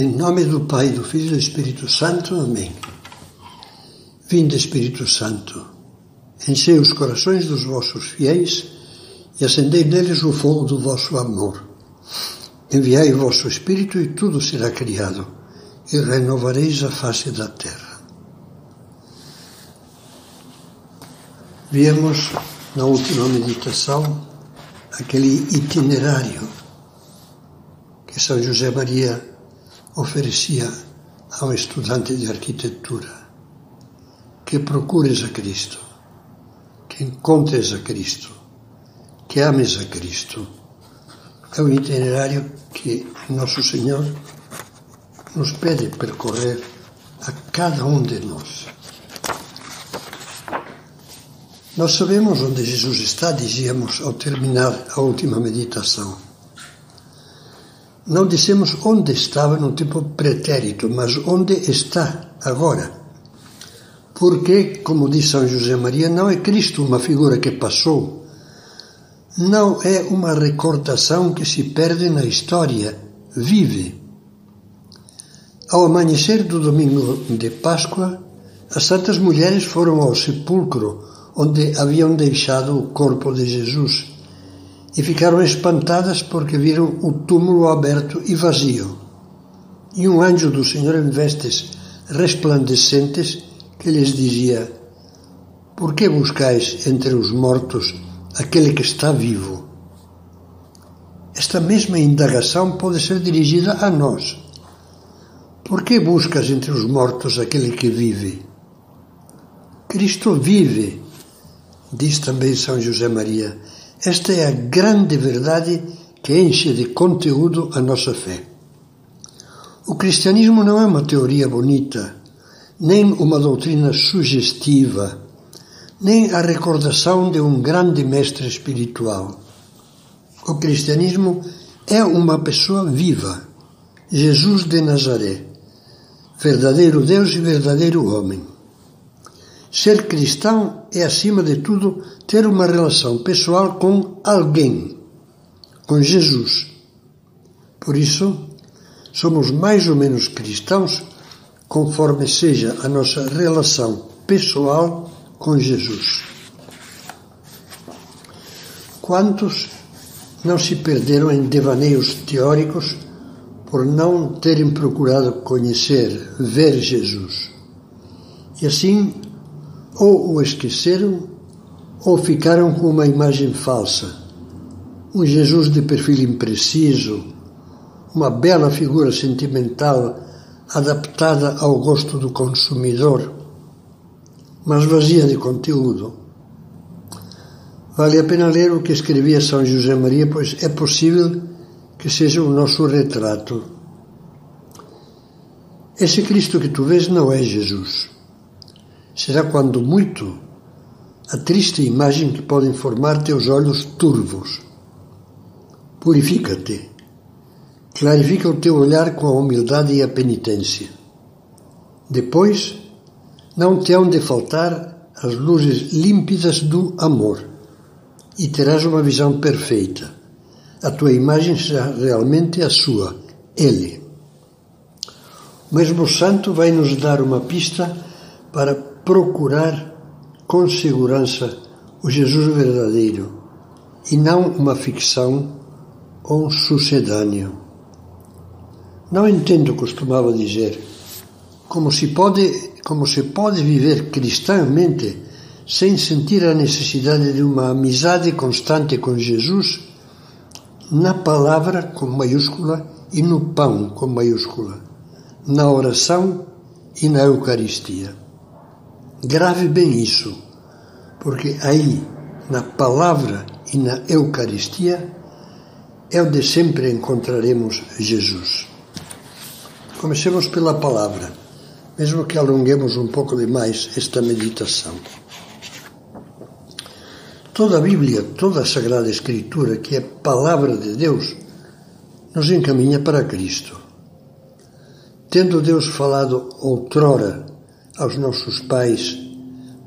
Em nome do Pai, do Filho e do Espírito Santo. Amém. Vinde, Espírito Santo, enchei os corações dos vossos fiéis e acendei neles o fogo do vosso amor. Enviai o vosso Espírito e tudo será criado, e renovareis a face da terra. Viemos na última meditação aquele itinerário que São José Maria oferecia ao estudante de arquitetura que procures a Cristo, que encontres a Cristo, que ames a Cristo. É o itinerário que Nosso Senhor nos pede percorrer a cada um de nós. Nós sabemos onde Jesus está, dizíamos ao terminar a última meditação. Não dissemos onde estava no tempo pretérito, mas onde está agora. Porque, como diz São José Maria, não é Cristo uma figura que passou, não é uma recordação que se perde na história, vive. Ao amanhecer do domingo de Páscoa, as santas mulheres foram ao sepulcro onde haviam deixado o corpo de Jesus e ficaram espantadas porque viram o túmulo aberto e vazio. E um anjo do Senhor em vestes resplandecentes que lhes dizia: Por que buscais entre os mortos aquele que está vivo? Esta mesma indagação pode ser dirigida a nós. Por que buscas entre os mortos aquele que vive? Cristo vive, diz também São José Maria. Esta é a grande verdade que enche de conteúdo a nossa fé. O cristianismo não é uma teoria bonita nem uma doutrina sugestiva, nem a recordação de um grande mestre espiritual. O cristianismo é uma pessoa viva, Jesus de Nazaré, verdadeiro Deus e verdadeiro homem. Ser cristão é, acima de tudo, ter uma relação pessoal com alguém, com Jesus. Por isso, somos mais ou menos cristãos conforme seja a nossa relação pessoal com Jesus. Quantos não se perderam em devaneios teóricos por não terem procurado conhecer, ver Jesus? E assim, ou o esqueceram, ou ficaram com uma imagem falsa. Um Jesus de perfil impreciso, uma bela figura sentimental adaptada ao gosto do consumidor, mas vazia de conteúdo. Vale a pena ler o que escrevia São José Maria, pois é possível que seja o nosso retrato. Esse Cristo que tu vês não é Jesus. Será quando muito a triste imagem que pode formar teus olhos turvos. Purifica-te Clarifica o teu olhar com a humildade e a penitência. Depois, não te hão de faltar as luzes límpidas do amor e terás uma visão perfeita. A tua imagem será realmente a sua, Ele. O mesmo santo vai nos dar uma pista para procurar com segurança o Jesus verdadeiro e não uma ficção ou um sucedâneo. Não entendo, costumava dizer, como se pode, como se pode viver cristãmente sem sentir a necessidade de uma amizade constante com Jesus na palavra com maiúscula e no pão com maiúscula, na oração e na Eucaristia. Grave bem isso, porque aí, na palavra e na Eucaristia, é onde sempre encontraremos Jesus. Comecemos pela palavra, mesmo que alonguemos um pouco demais esta meditação. Toda a Bíblia, toda a Sagrada Escritura, que é palavra de Deus, nos encaminha para Cristo. Tendo Deus falado outrora aos nossos pais,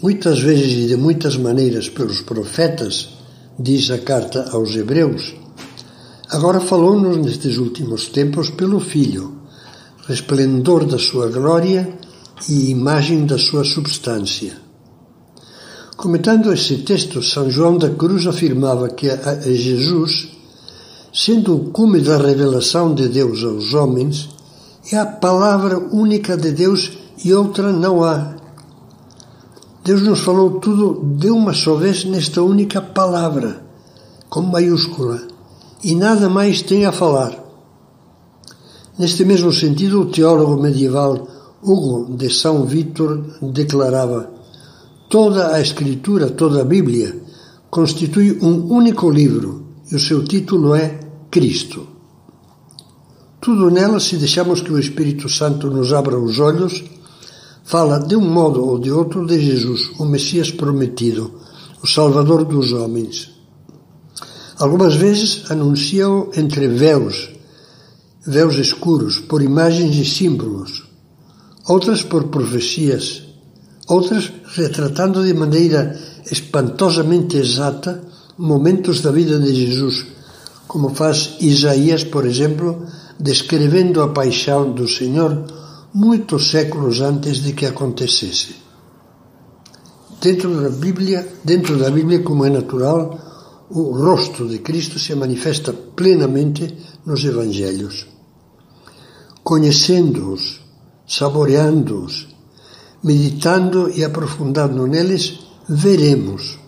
muitas vezes e de muitas maneiras pelos profetas, diz a carta aos Hebreus, agora falou-nos nestes últimos tempos pelo Filho resplendor da sua glória e imagem da sua substância. Comentando esse texto, São João da Cruz afirmava que a Jesus, sendo o cume da revelação de Deus aos homens, é a palavra única de Deus e outra não há. Deus nos falou tudo de uma só vez nesta única palavra, com maiúscula, e nada mais tem a falar. Neste mesmo sentido, o teólogo medieval Hugo de São Vítor declarava: toda a Escritura, toda a Bíblia, constitui um único livro e o seu título é Cristo. Tudo nela, se deixamos que o Espírito Santo nos abra os olhos, fala de um modo ou de outro de Jesus, o Messias prometido, o Salvador dos homens. Algumas vezes anuncia-o entre véus, véus escuros, por imagens e símbolos, outras por profecias, outras retratando de maneira espantosamente exata momentos da vida de Jesus, como faz Isaías, por exemplo, descrevendo a paixão do Senhor muitos séculos antes de que acontecesse. Dentro da Bíblia, dentro da Bíblia, como é natural, o rosto de Cristo se manifesta plenamente nos evangelhos. Conhecendo-os, saboreando-os, meditando e aprofundando neles, veremos.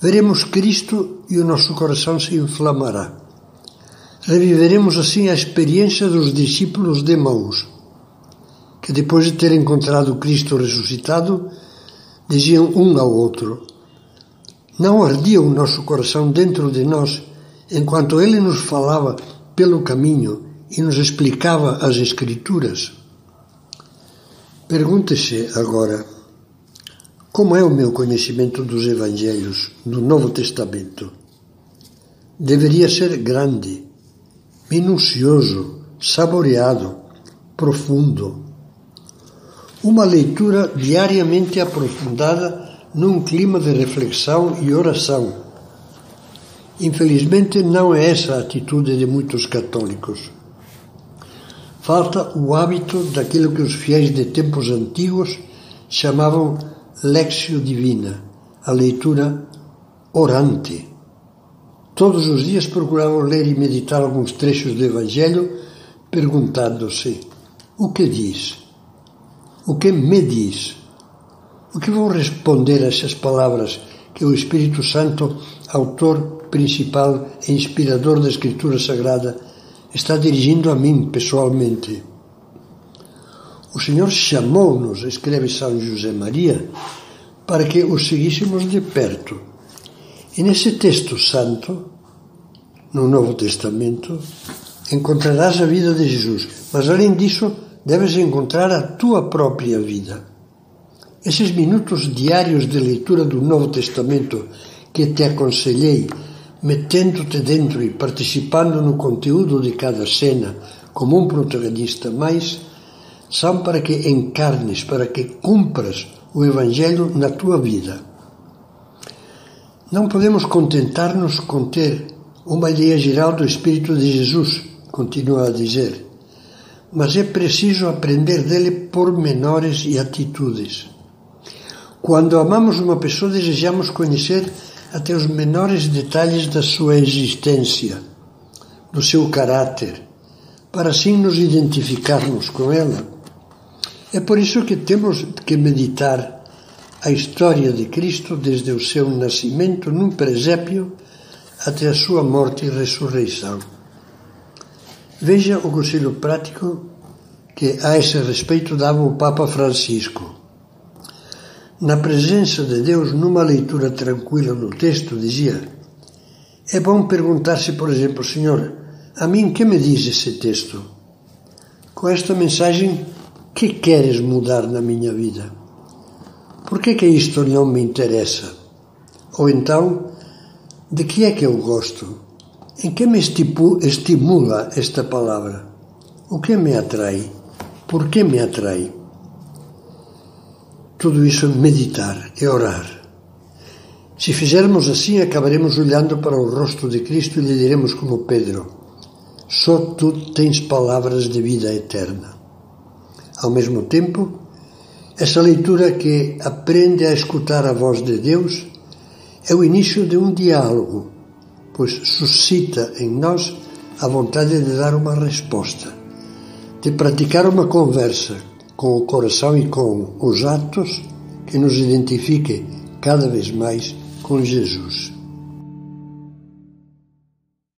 Veremos Cristo e o nosso coração se inflamará. Reviveremos assim a experiência dos discípulos de Maús que depois de ter encontrado Cristo ressuscitado, diziam um ao outro: Não ardia o nosso coração dentro de nós enquanto ele nos falava pelo caminho e nos explicava as Escrituras? Pergunte-se agora: como é o meu conhecimento dos Evangelhos, do Novo Testamento? Deveria ser grande, minucioso, saboreado, profundo uma leitura diariamente aprofundada num clima de reflexão e oração. Infelizmente, não é essa a atitude de muitos católicos. Falta o hábito daquilo que os fiéis de tempos antigos chamavam Lexio Divina, a leitura orante. Todos os dias procuravam ler e meditar alguns trechos do Evangelho, perguntando-se: o que diz? O que me diz? O que vou responder a essas palavras que o Espírito Santo, autor principal e inspirador da Escritura Sagrada, está dirigindo a mim pessoalmente? O Senhor chamou-nos, escreve São José Maria, para que o seguíssemos de perto. E nesse texto santo, no Novo Testamento, encontrarás a vida de Jesus. Mas além disso, deves encontrar a tua própria vida. Esses minutos diários de leitura do Novo Testamento que te aconselhei, metendo-te dentro e participando no conteúdo de cada cena como um protagonista mais, são para que encarnes, para que cumpras o Evangelho na tua vida. Não podemos contentar-nos com ter uma ideia geral do Espírito de Jesus, continua a dizer mas é preciso aprender dele pormenores e atitudes. Quando amamos uma pessoa, desejamos conhecer até os menores detalhes da sua existência, do seu caráter, para assim nos identificarmos com ela. É por isso que temos que meditar a história de Cristo desde o seu nascimento num presépio até a sua morte e ressurreição. Veja o conselho prático que a esse respeito dava o Papa Francisco. Na presença de Deus, numa leitura tranquila do texto, dizia: É bom perguntar-se, por exemplo, Senhor, a mim que me diz esse texto? Com esta mensagem, que queres mudar na minha vida? Por que, que isto não me interessa? Ou então, de que é que eu gosto? Em que me estimula esta palavra? O que me atrai? Por que me atrai? Tudo isso é meditar, é orar. Se fizermos assim, acabaremos olhando para o rosto de Cristo e lhe diremos como Pedro: Só tu tens palavras de vida eterna. Ao mesmo tempo, essa leitura que aprende a escutar a voz de Deus é o início de um diálogo, pois suscita em nós a vontade de dar uma resposta, de praticar uma conversa com o coração e com os atos que nos identifique cada vez mais com Jesus.